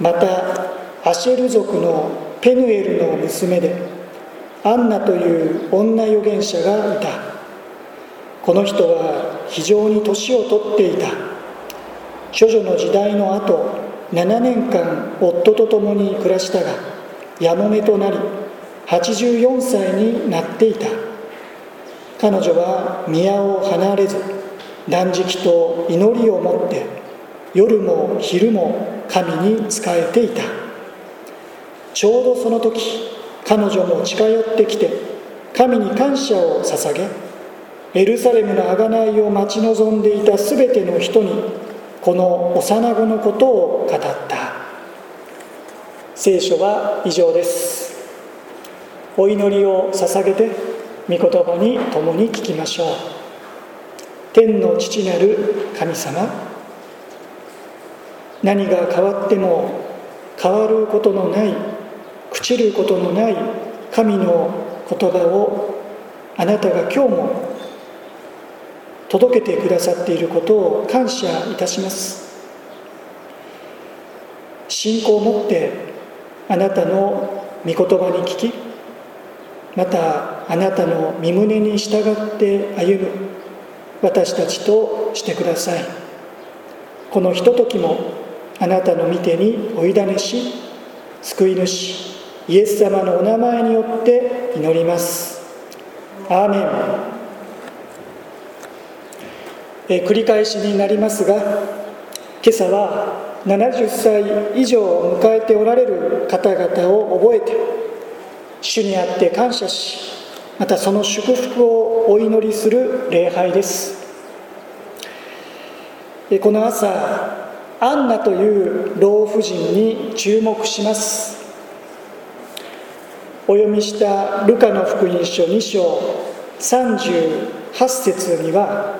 またアシェル族のペヌエルの娘でアンナという女預言者がいた。この人は非常に年を取っていた。処女の時代の後7年間夫と共に暮らしたがやもめとなり84歳になっていた。彼女は宮を離れず断食と祈りを持って夜も昼も神に仕えていた。ちょうどその時彼女も近寄ってきて神に感謝を捧げエルサレムの贖いを待ち望んでいた全ての人にこの幼子のことを語った。聖書は以上です。お祈りを捧げて御言葉に共に聞きましょう。天の父なる神様何が変わっても変わることのない朽ちることのない神の言葉をあなたが今日も届けてくださっていることを感謝いたします。信仰を持ってあなたの御言葉に聞きまたあなたの身胸に従って歩む私たちとしてください。このひとときもあなたの御手にお委ねし救い主イエス様のお名前によって祈ります。アーメン。え繰り返しになりますが今朝は70歳以上を迎えておられる方々を覚えて主にあって感謝しまたその祝福をお祈りする礼拝です。この朝アンナという老婦人に注目します。お読みしたルカの福音書2章38節には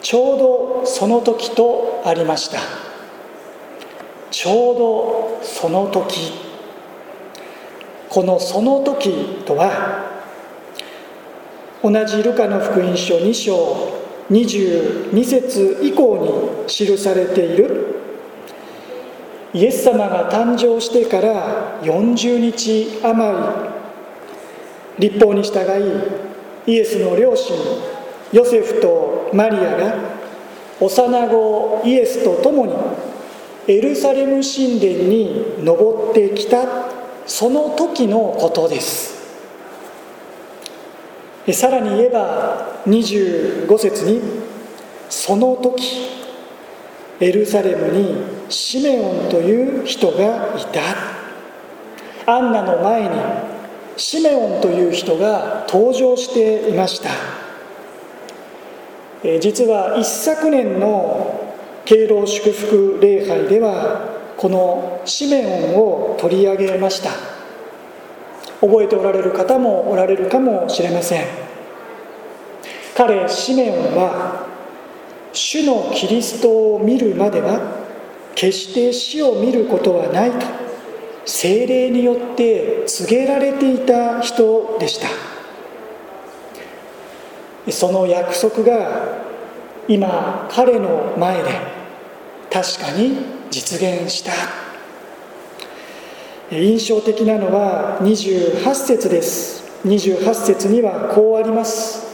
ちょうどその時とありました。ちょうどその時。この「その時」とは同じルカの福音書2章22節以降に記されているイエス様が誕生してから40日余り。立法に従いイエスの両親ヨセフとマリアが幼子イエスと共にエルサレム神殿に登ってきたその時のことです。さらに言えば25節にその時エルサレムにシメオンという人がいた。アンナの前にシメオンという人が登場していました。実は一昨年の敬老祝福礼拝ではこのシメオンを取り上げました。覚えておられる方もおられるかもしれません。彼シメオンは主のキリストを見るまでは決して死を見ることはないと精霊によって告げられていた人でした。その約束が今彼の前で確かに実現した。印象的なのは28節です。28節にはこうあります。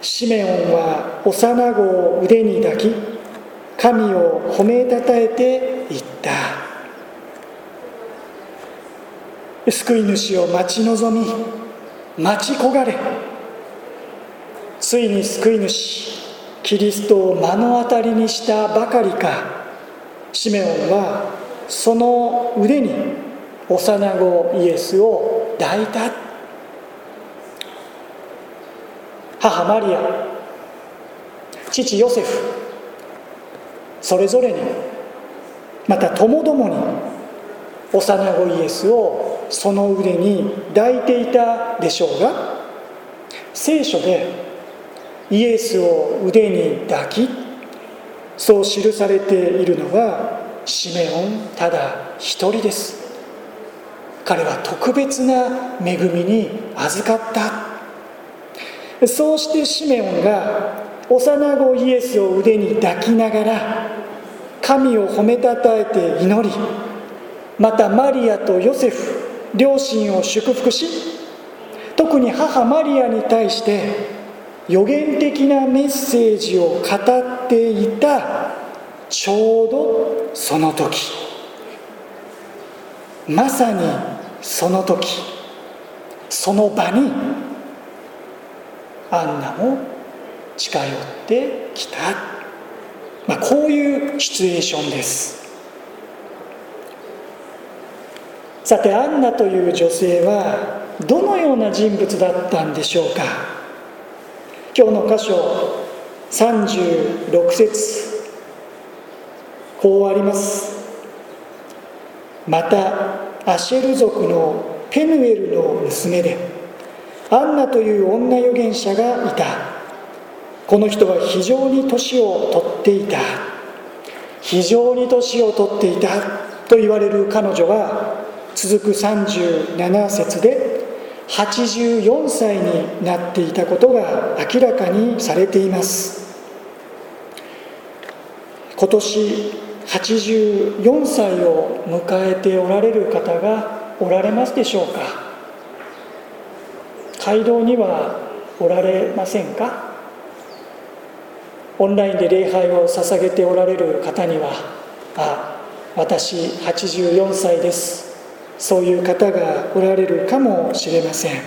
シメオンは幼子を腕に抱き神を褒めたたえて言った。救い主を待ち望み待ち焦がれ。ついに救い主キリストを目の当たりにしたばかりか。シメオンはその腕に幼子イエスを抱いた。母マリア父ヨセフそれぞれにまたともどもに幼子イエスをその腕に抱いていたでしょうが聖書でイエスを腕に抱きそう記されているのはシメオンただ一人です。彼は特別な恵みに預かった。そうしてシメオンが幼子イエスを腕に抱きながら神を褒めたたえて祈りまたマリアとヨセフ両親を祝福し特に母マリアに対して予言的なメッセージを語っていたちょうどその時。まさにその時。その場にアンナも近寄ってきた、まあ、こういうシチュエーションです。さてアンナという女性はどのような人物だったんでしょうか？今日の箇所36節。こうあります。またアシェル族のペヌエルの娘でアンナという女預言者がいた。この人は非常に年を取っていた。非常に年を取っていた。と言われる彼女は続く37節で84歳になっていたことが明らかにされています。今年84歳を迎えておられる方がおられますでしょうか？街道にはおられませんか？オンラインで礼拝を捧げておられる方にはあ私84歳です。そういう方がおられるかもしれません。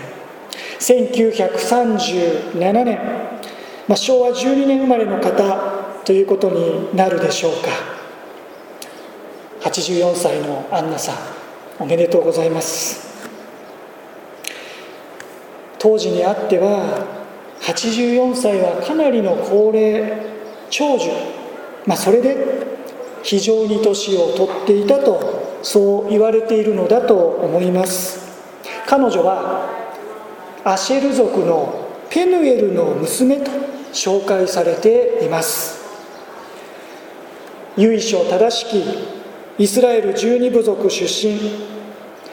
1937年、まあ、昭和12年生まれの方ということになるでしょうか。84歳のアンナさんおめでとうございます。当時にあっては84歳はかなりの高齢長寿、まあ、それで非常に年を取っていたとそう言われているのだと思います。彼女はアシェル族のペヌエルの娘と紹介されています。由緒正しきイスラエル十二部族出身。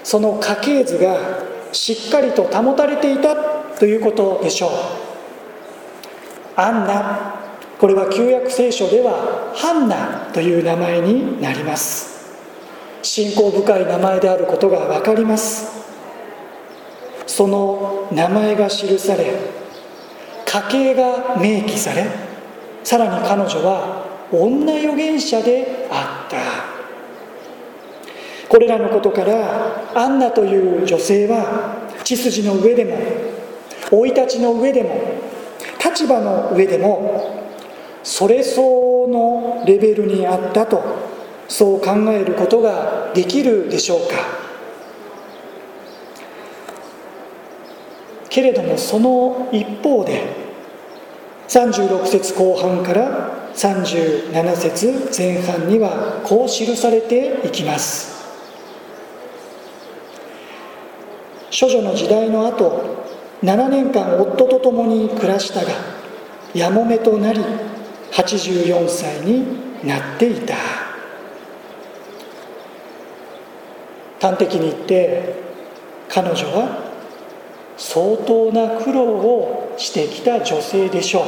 その家系図がしっかりと保たれていたということでしょう。アンナ。これは旧約聖書ではハンナという名前になります。信仰深い名前であることが分かります。その名前が記され家系が明記されさらに彼女は女預言者であった。これらのことからアンナという女性は血筋の上でも生い立ちの上でも立場の上でもそれ相応のレベルにあったとそう考えることができるでしょうか。けれどもその一方で36節後半から37節前半にはこう記されていきます。処女の時代の後7年間夫と共に暮らしたがやもめとなり84歳になっていた。端的に言って彼女は相当な苦労をしてきた女性でしょう。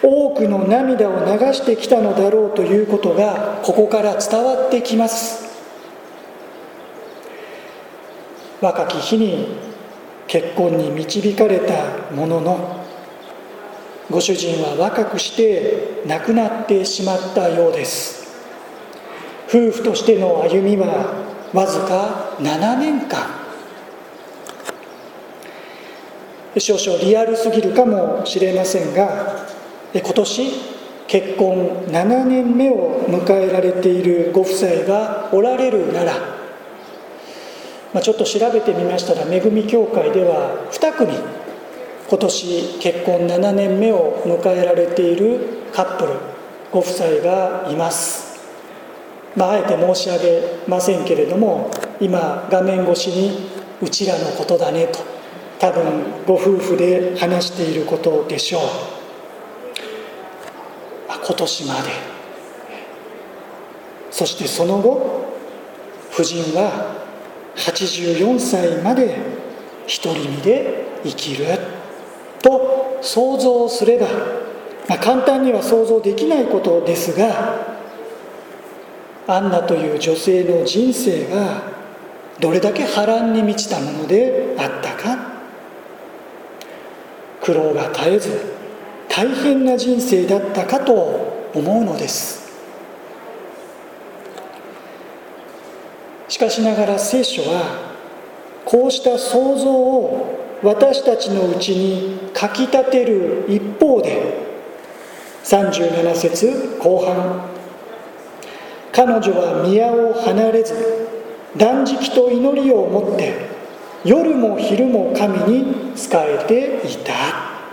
多くの涙を流してきたのだろうということがここから伝わってきます。若き日に結婚に導かれたもののご主人は若くして亡くなってしまったようです。夫婦としての歩みはわずか7年間。少々リアルすぎるかもしれませんが今年結婚7年目を迎えられているご夫妻がおられるなら、まあ、ちょっと調べてみましたら恵み協会では2組今年結婚7年目を迎えられているカップルご夫妻がいます。まあ、あえて申し上げませんけれども今画面越しに「うちらのことだね」と多分ご夫婦で話していることでしょう、まあ、今年まで。そしてその後夫人は84歳まで独り身で生きると想像すれば、まあ、簡単には想像できないことですがアンナという女性の人生がどれだけ波乱に満ちたものであったか。苦労が絶えず大変な人生だったかと思うのです。しかしながら聖書はこうした想像を私たちのうちにかきたてる一方で37節後半彼女は宮を離れず断食と祈りを持って夜も昼も神に仕えていた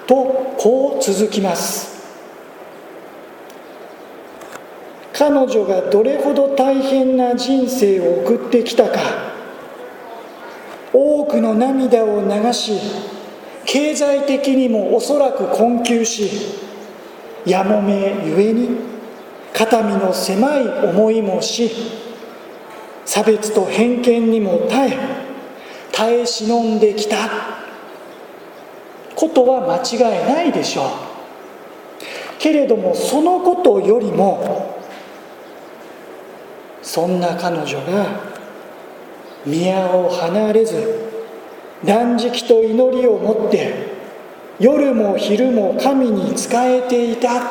とこう続きます。彼女がどれほど大変な人生を送ってきたか多くの涙を流し経済的にもおそらく困窮しやもめゆえに肩身の狭い思いもし差別と偏見にも耐え耐え忍んできた。ことは間違いないでしょう。けれどもそのことよりもそんな彼女が宮を離れず断食と祈りを持って夜も昼も神に仕えていた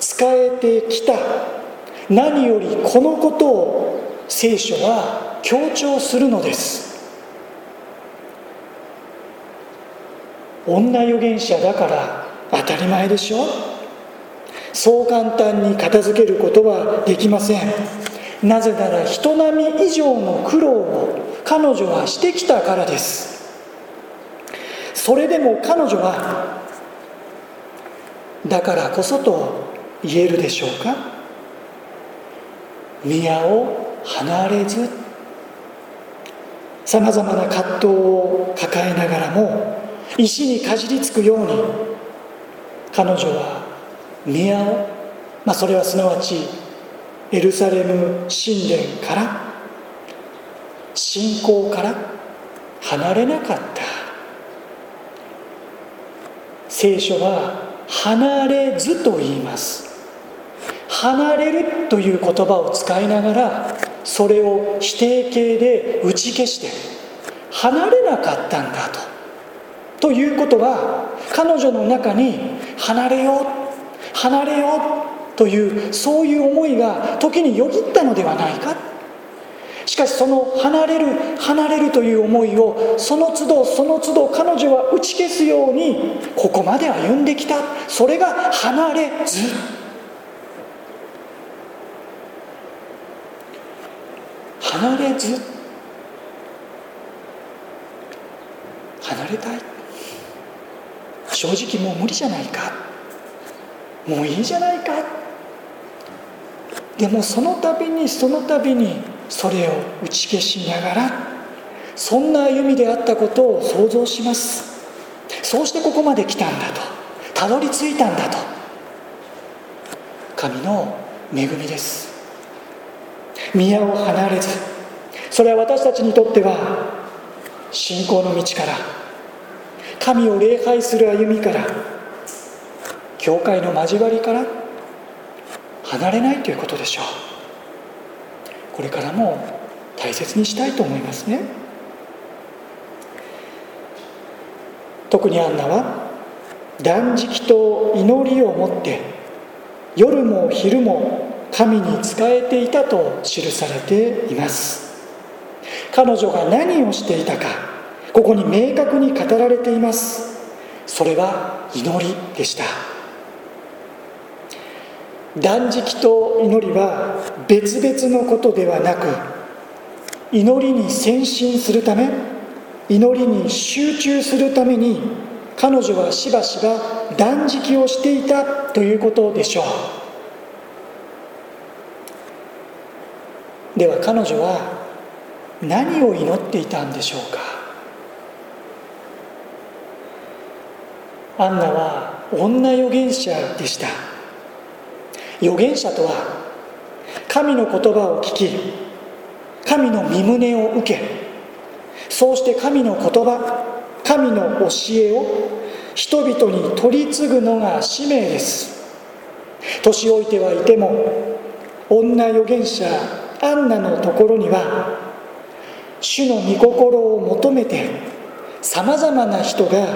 仕えてきた何よりこのことを聖書は強調するのです。女預言者だから当たり前でしょ。そう簡単に片付けることはできません。なぜなら人並み以上の苦労を彼女はしてきたからです。それでも彼女はだからこそと言えるでしょうか宮を離れずさまざまな葛藤を抱えながらも石にかじりつくように彼女は宮を、まあ、それはすなわちエルサレム神殿から信仰から離れなかった。聖書は離れずと言います。離れるという言葉を使いながらそれを否定形で打ち消して離れなかったんだと。ということは彼女の中に離れよう離れようというそういう思いが時によぎったのではないか。しかしその離れる離れるという思いをその都度その都度彼女は打ち消すようにここまで歩んできた。それが離れず。離れず。離れたい。正直もう無理じゃないか。もういいじゃないか。でもその度にその度にそれを打ち消しながらそんな歩みであったことを想像します。そうしてここまで来たんだとたどり着いたんだと神の恵みです。宮を離れずそれは私たちにとっては信仰の道から神を礼拝する歩みから教会の交わりから離れないということでしょう。これからも大切にしたいと思いますね。特にアンナは断食と祈りをもって夜も昼も神に仕えていたと記されています。彼女が何をしていたかここに明確に語られています。それは祈りでした。断食と祈りは別々のことではなく祈りに先進するため祈りに集中するために彼女はしばしば断食をしていたということでしょう。では彼女は何を祈っていたんでしょうか？アンナは女預言者でした。預言者とは神の言葉を聞き神の御胸を受けそうして神の言葉神の教えを人々に取り継ぐのが使命です。年老いてはいても女女預言者アンナのところには主の御心を求めてさまざまな人が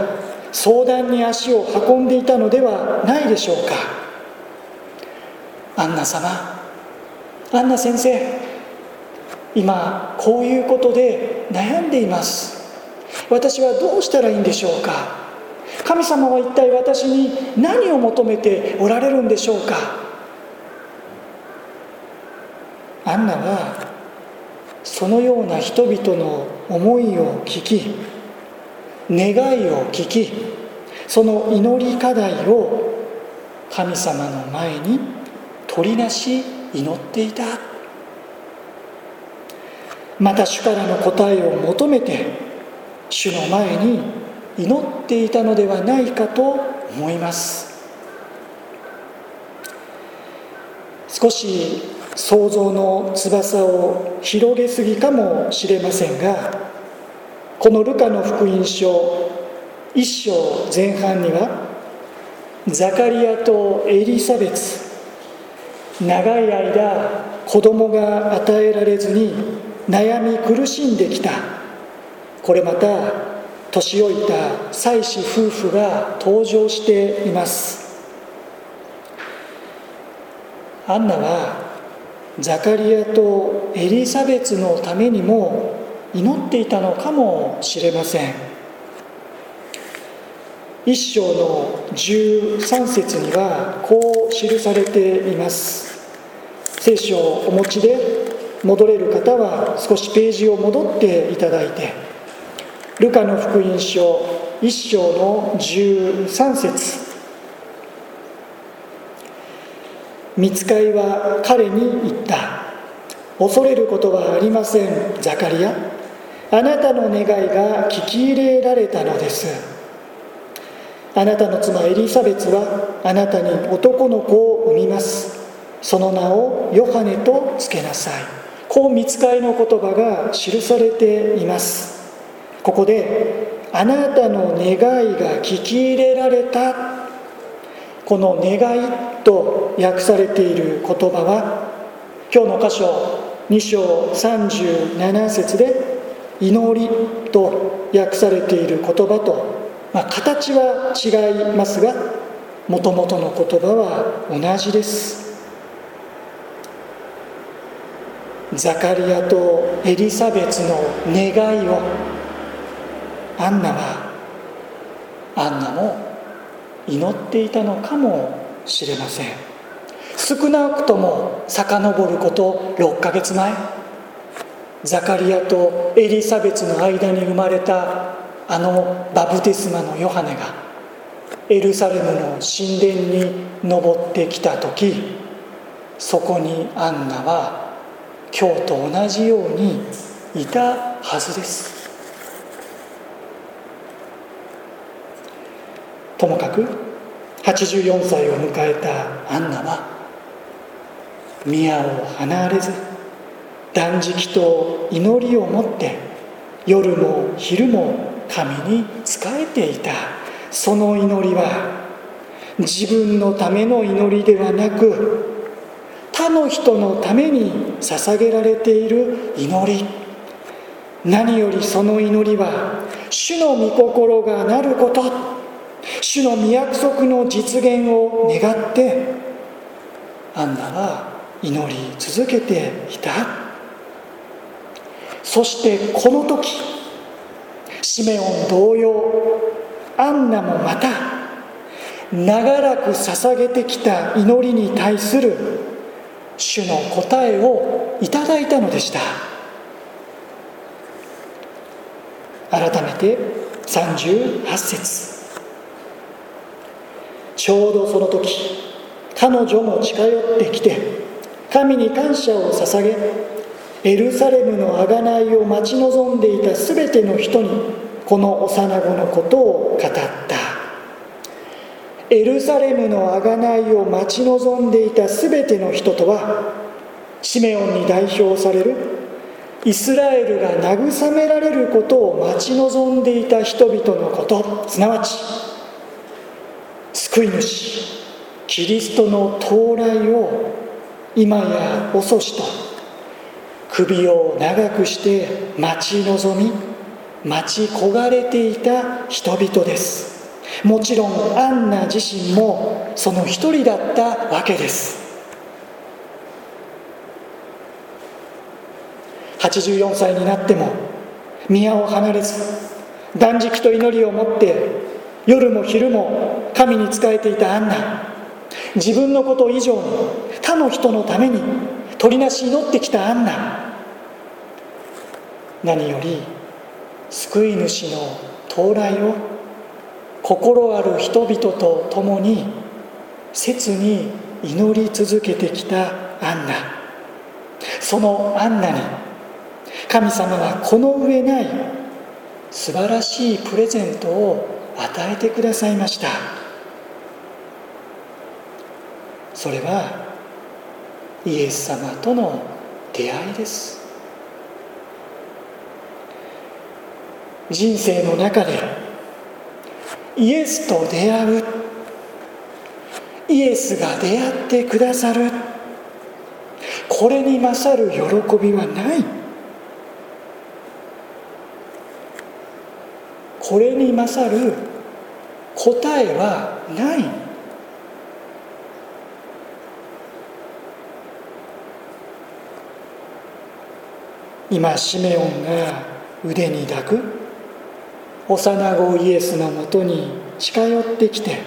相談に足を運んでいたのではないでしょうか。アンナ様。アンナ先生今こういうことで悩んでいます。私はどうしたらいいんでしょうか。神様は一体私に何を求めておられるんでしょうか。アンナはそのような人々の思いを聞き願いを聞きその祈り課題を神様の前に取りなし祈っていた。また主からの答えを求めて主の前に祈っていたのではないかと思います。少し想像の翼を広げすぎかもしれませんがこのルカの福音書一章前半にはザカリアとエリザベツ長い間子供が与えられずに悩み苦しんできた。これまた年老いた妻子夫婦が登場しています。アンナはザカリアとエリザベツのためにも祈っていたのかもしれません。一章の13節にはこう記されています。聖書をお持ちで戻れる方は少しページを戻っていただいてルカの福音書1章の13節。見つかいは彼に言った。恐れることはありませんザカリア。あなたの願いが聞き入れられたのです。あなたの妻エリザベツはあなたに男の子を産みます。その名をヨハネとつけなさい。こう見つかいの言葉が記されています。ここで「あなたの願いが聞き入れられた」この「願い」と訳されている言葉は今日の箇所2章37節で「祈り」と訳されている言葉と、まあ、形は違いますがもともとの言葉は同じです。ザカリアとエリザベツの願いをアンナはアンナも祈っていたのかもしれません。少なくとも遡ること6ヶ月前ザカリアとエリザベツの間に生まれたあのバプテスマのヨハネがエルサレムの神殿に登ってきた時そこにアンナは今日と同じようにいたはずです。ともかく84歳を迎えたアンナは宮を離れず断食と祈りを持って夜も昼も神に仕えていた。その祈りは自分のための祈りではなく他の人のために捧げられている祈り。何よりその祈りは主の御心がなること。主の御約束の実現を願ってアンナは祈り続けていた。そしてこの時シメオン同様アンナもまた長らく捧げてきた祈りに対する主の答えをいただいたのでした。改めて38節。ちょうどその時彼女も近寄ってきて神に感謝を捧げエルサレムの贖いを待ち望んでいた全ての人にこの幼子のことを語った。エルサレムの贖いを待ち望んでいた全ての人とはシメオンに代表されるイスラエルが慰められることを待ち望んでいた人々のこと。すなわち救い主キリストの到来を今や遅しと。首を長くして待ち望み待ち焦がれていた人々です。もちろんアンナ自身もその一人だったわけです。84歳になっても宮を離れず断食と祈りを持って夜も昼も神に仕えていたアンナ。自分のこと以上に他の人のために取りなし祈ってきたアンナ。何より救い主の到来を心ある人々と共に切に祈り続けてきたアンナ。そのアンナに神様はこの上ない素晴らしいプレゼントを与えてくださいました。それはイエス様との出会いです。人生の中でイエスと出会うイエスが出会ってくださるこれに勝る喜びはない。これに勝る答えはない。今シメオンが腕に抱く。幼子イエスのもとに近寄ってきて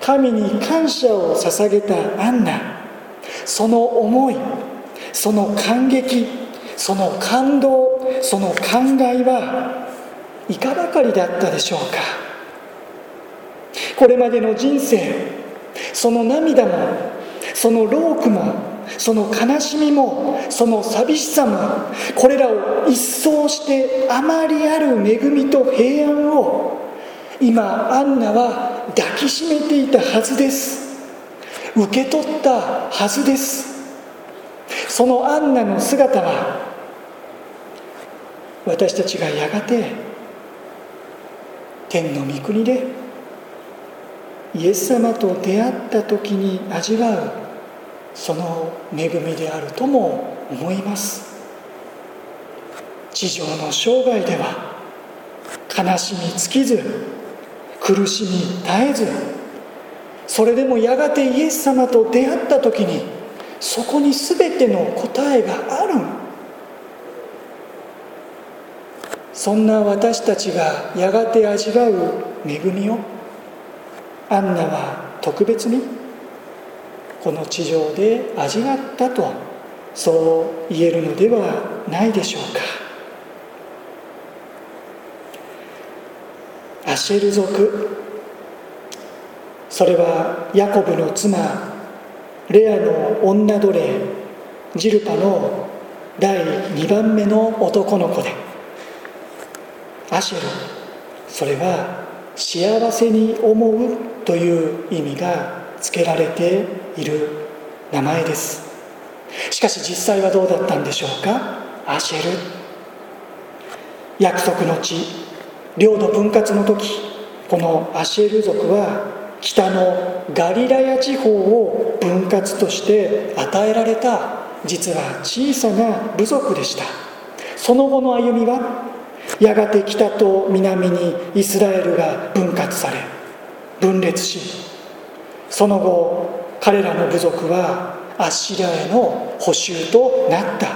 神に感謝を捧げたアンナ。その思いその感激その感動その考えはいかばかりだったでしょうか。これまでの人生その涙もその労苦もその悲しみもその寂しさもこれらを一掃してあまりある恵みと平安を今アンナは抱きしめていたはずです。受け取ったはずです。そのアンナの姿は私たちがやがて天の御国でイエス様と出会った時に味わうその恵みであるとも思います。地上の生涯では悲しみ尽きず苦しみ絶えずそれでもやがてイエス様と出会った時にそこに全ての答えがある。そんな私たちがやがて味わう恵みをアンナは特別にこの地上で味わったとそう言えるのではないでしょうか。アシェル族それはヤコブの妻レアの女奴隷ジルパの第2番目の男の子でアシェルそれは幸せに思うという意味が付けられている名前です。しかし実際はどうだったんでしょうか？アシェル。約束の地領土分割の時このアシェル族は北のガリラヤ地方を分割として与えられた実は小さな部族でした。その後の歩みはやがて北と南にイスラエルが分割され分裂しその後彼らの部族はアッシリアへの補修となった。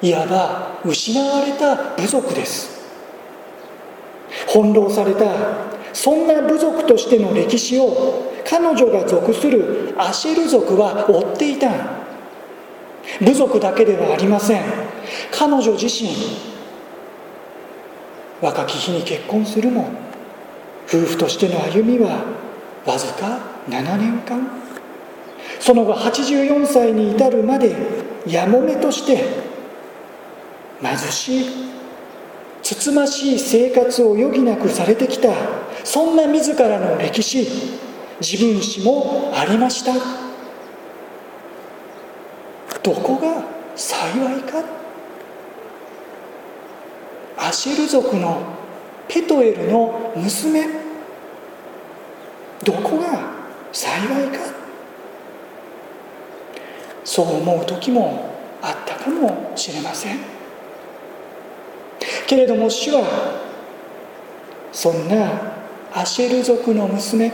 いわば失われた部族です。翻弄されたそんな部族としての歴史を彼女が属するアシェル族は追っていた。部族だけではありません。彼女自身若き日に結婚するも夫婦としての歩みはわずか7年間。その後84歳に至るまでやもめとして貧しいつつましい生活を余儀なくされてきたそんな自らの歴史自分史もありました。どこが幸いか？アシェル族のペトエルの娘。どこが幸いか？そう思う時もあったかもしれません。けれども主はそんなアシェル族の娘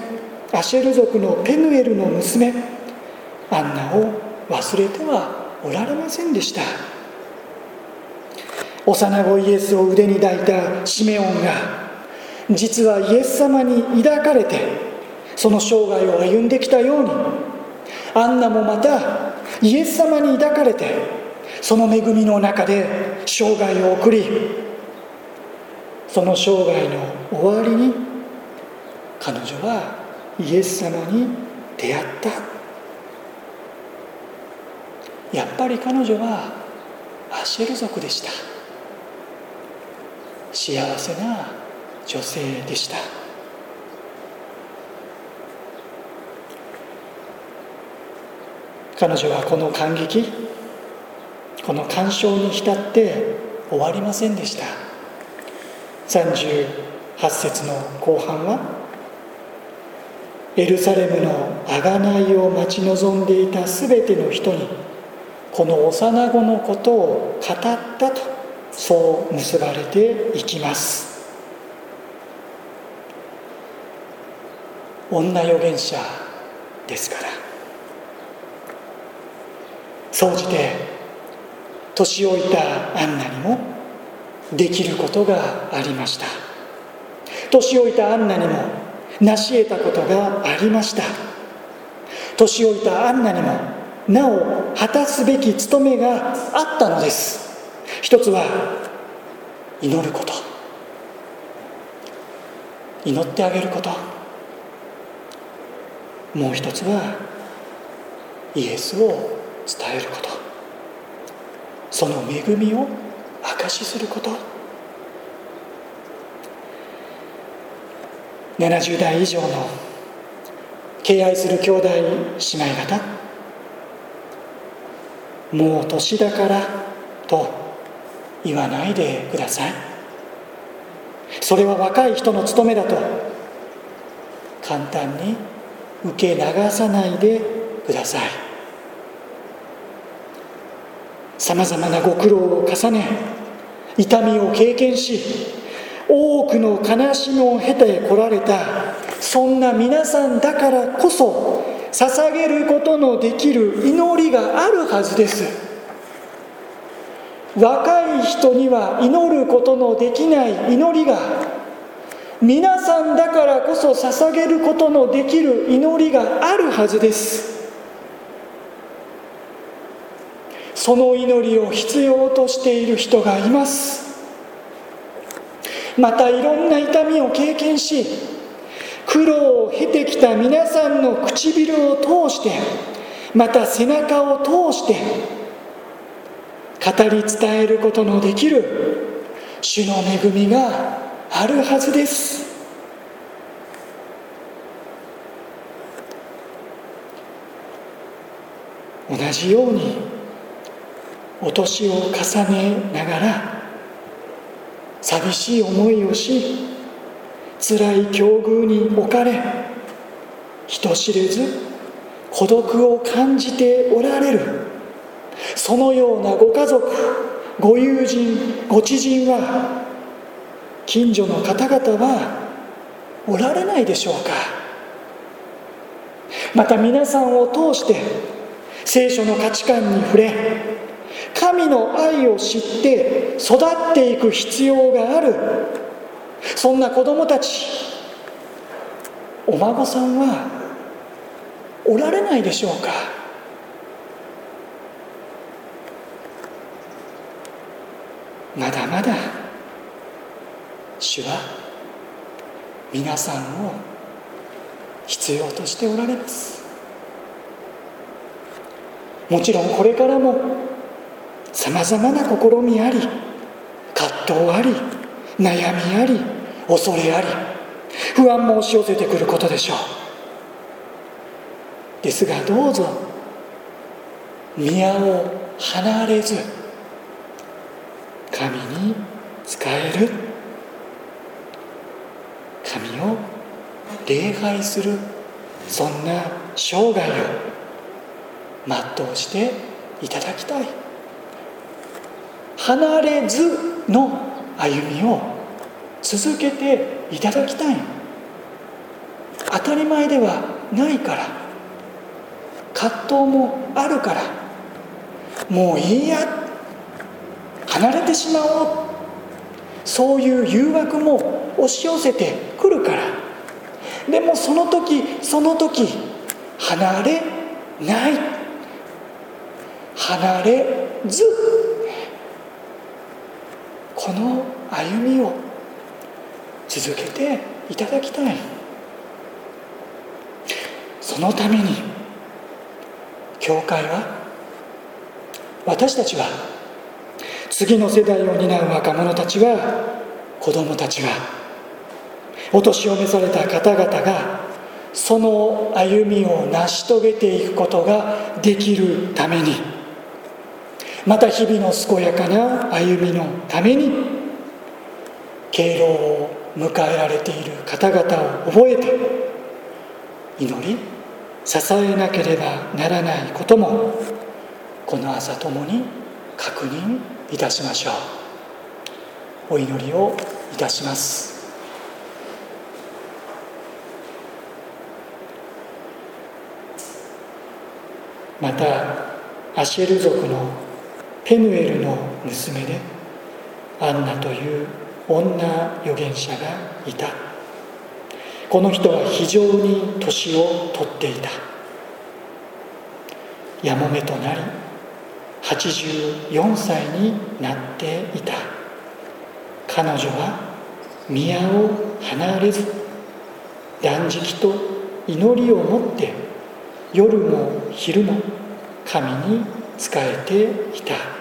アシェル族のペヌエルの娘アンナを忘れてはおられませんでした。幼子イエスを腕に抱いたシメオンが実はイエス様に抱かれてその生涯を歩んできたようにアンナもまたイエス様に抱かれてその恵みの中で生涯を送りその生涯の終わりに彼女はイエス様に出会った。やっぱり彼女はアシェル族でした。幸せな女性でした。彼女はこの感激この感傷に浸って終わりませんでした。38節の後半はエルサレムの贖いを待ち望んでいた全ての人にこの幼子のことを語ったとそう結ばれていきます。女預言者ですから。総じて年老いたアンナにもできることがありました。年老いたアンナにも成し得たことがありました。年老いたアンナにもなお果たすべき務めがあったのです。一つは祈ること。祈ってあげること。もう一つはイエスを伝えること。その恵みを証しすること。70代以上の敬愛する兄弟姉妹方。もう年だからと言わないでください。それは若い人の務めだと。簡単に受け流さないでください。さまざまなご苦労を重ね痛みを経験し多くの悲しみを経てこられたそんな皆さんだからこそ捧げることのできる祈りがあるはずです。若い人には祈ることのできない祈りが皆さんだからこそ捧げることのできる祈りがあるはずです。その祈りを必要としている人がいます。またいろんな痛みを経験し苦労を経てきた皆さんの唇を通してまた背中を通して語り伝えることのできる主の恵みがあるはずです。同じようにお年を重ねながら寂しい思いをし辛い境遇に置かれ人知れず孤独を感じておられる。そのようなご家族ご友人ご知人は近所の方々はおられないでしょうか。また皆さんを通して聖書の価値観に触れ神の愛を知って育っていく必要がある。そんな子供たちお孫さんはおられないでしょうか。まだまだ主は皆さんを必要としておられます。もちろんこれからもさまざまな試みあり葛藤あり悩みあり恐れあり不安も押し寄せてくることでしょう。ですがどうぞ宮を離れず神に仕える。神を礼拝する。そんな生涯を全うしていただきたい。離れずの歩みを続けていただきたい。当たり前ではないから。葛藤もあるから。もういいや。離れてしまおう。そういう誘惑も押し寄せてくるから。でもその時その時離れない。離れず。この歩みを続けていただきたい。そのために教会は私たちは次の世代を担う若者たちは子供たちはお年を召された方々がその歩みを成し遂げていくことができるために。また日々の健やかな歩みのために敬老を迎えられている方々を覚えて祈り支えなければならないこともこの朝ともに確認いたしましょう。お祈りをいたします。またアシェル族のペヌエルの娘でアンナという女預言者がいた。この人は非常に年を取っていた。やもめとなり84歳になっていた。彼女は宮を離れず断食と祈りを持って夜も昼も神に仕えていた。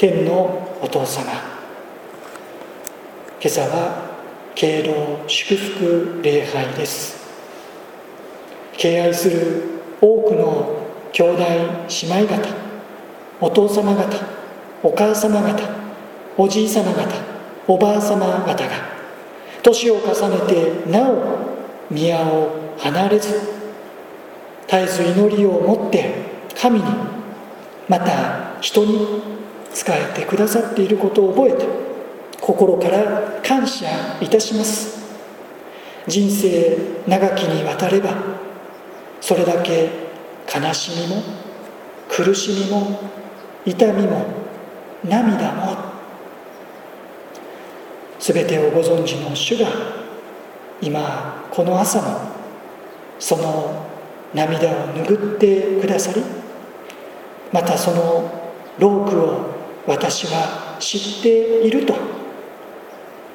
天のお父様。今朝は敬老祝福礼拝です。敬愛する多くの兄弟姉妹方お父様方お母様方おじい様方おばあ様方が年を重ねてなお宮を離れず絶えず祈りを持って神にまた人に仕えてくださっていることを覚えて心から感謝いたします。人生長きにわたればそれだけ悲しみも苦しみも痛みも涙も全てをご存知の主が今この朝もその涙を拭ってくださりまたそのロークを私は知っていると。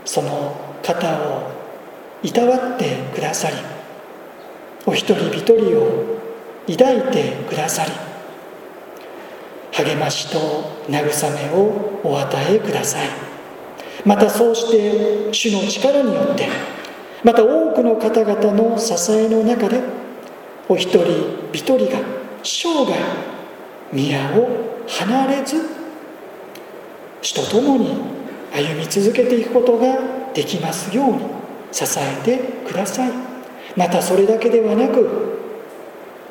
その方をいたわってくださりお一人一人を抱いてくださり励ましと慰めをお与えください。またそうして主の力によってまた多くの方々の支えの中でお一人一人が生涯宮を離れず主と共に歩み続けていくことができますように支えてください。またそれだけではなく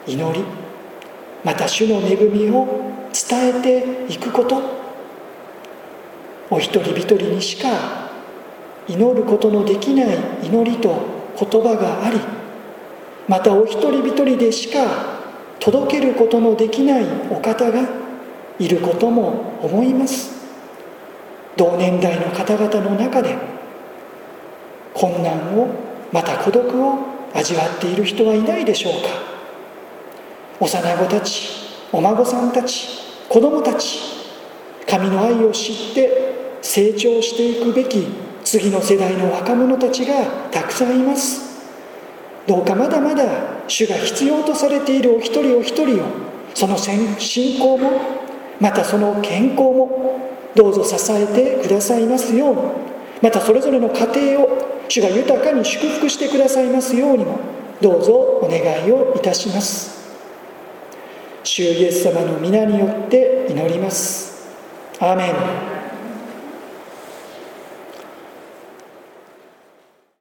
祈りまた主の恵みを伝えていくこと。お一人一人にしか祈ることのできない祈りと言葉がありまたお一人一人でしか届けることのできないお方がいることも思います。同年代の方々の中で困難をまた孤独を味わっている人はいないでしょうか。幼子たちお孫さんたち子供たち神の愛を知って成長していくべき次の世代の若者たちがたくさんいます。どうかまだまだ主が必要とされているお一人お一人をその信仰もまたその健康もどうぞ支えてくださいますように。またそれぞれの家庭を主が豊かに祝福してくださいますようにもどうぞお願いをいたします。主イエス様の皆によって祈ります。アーメン。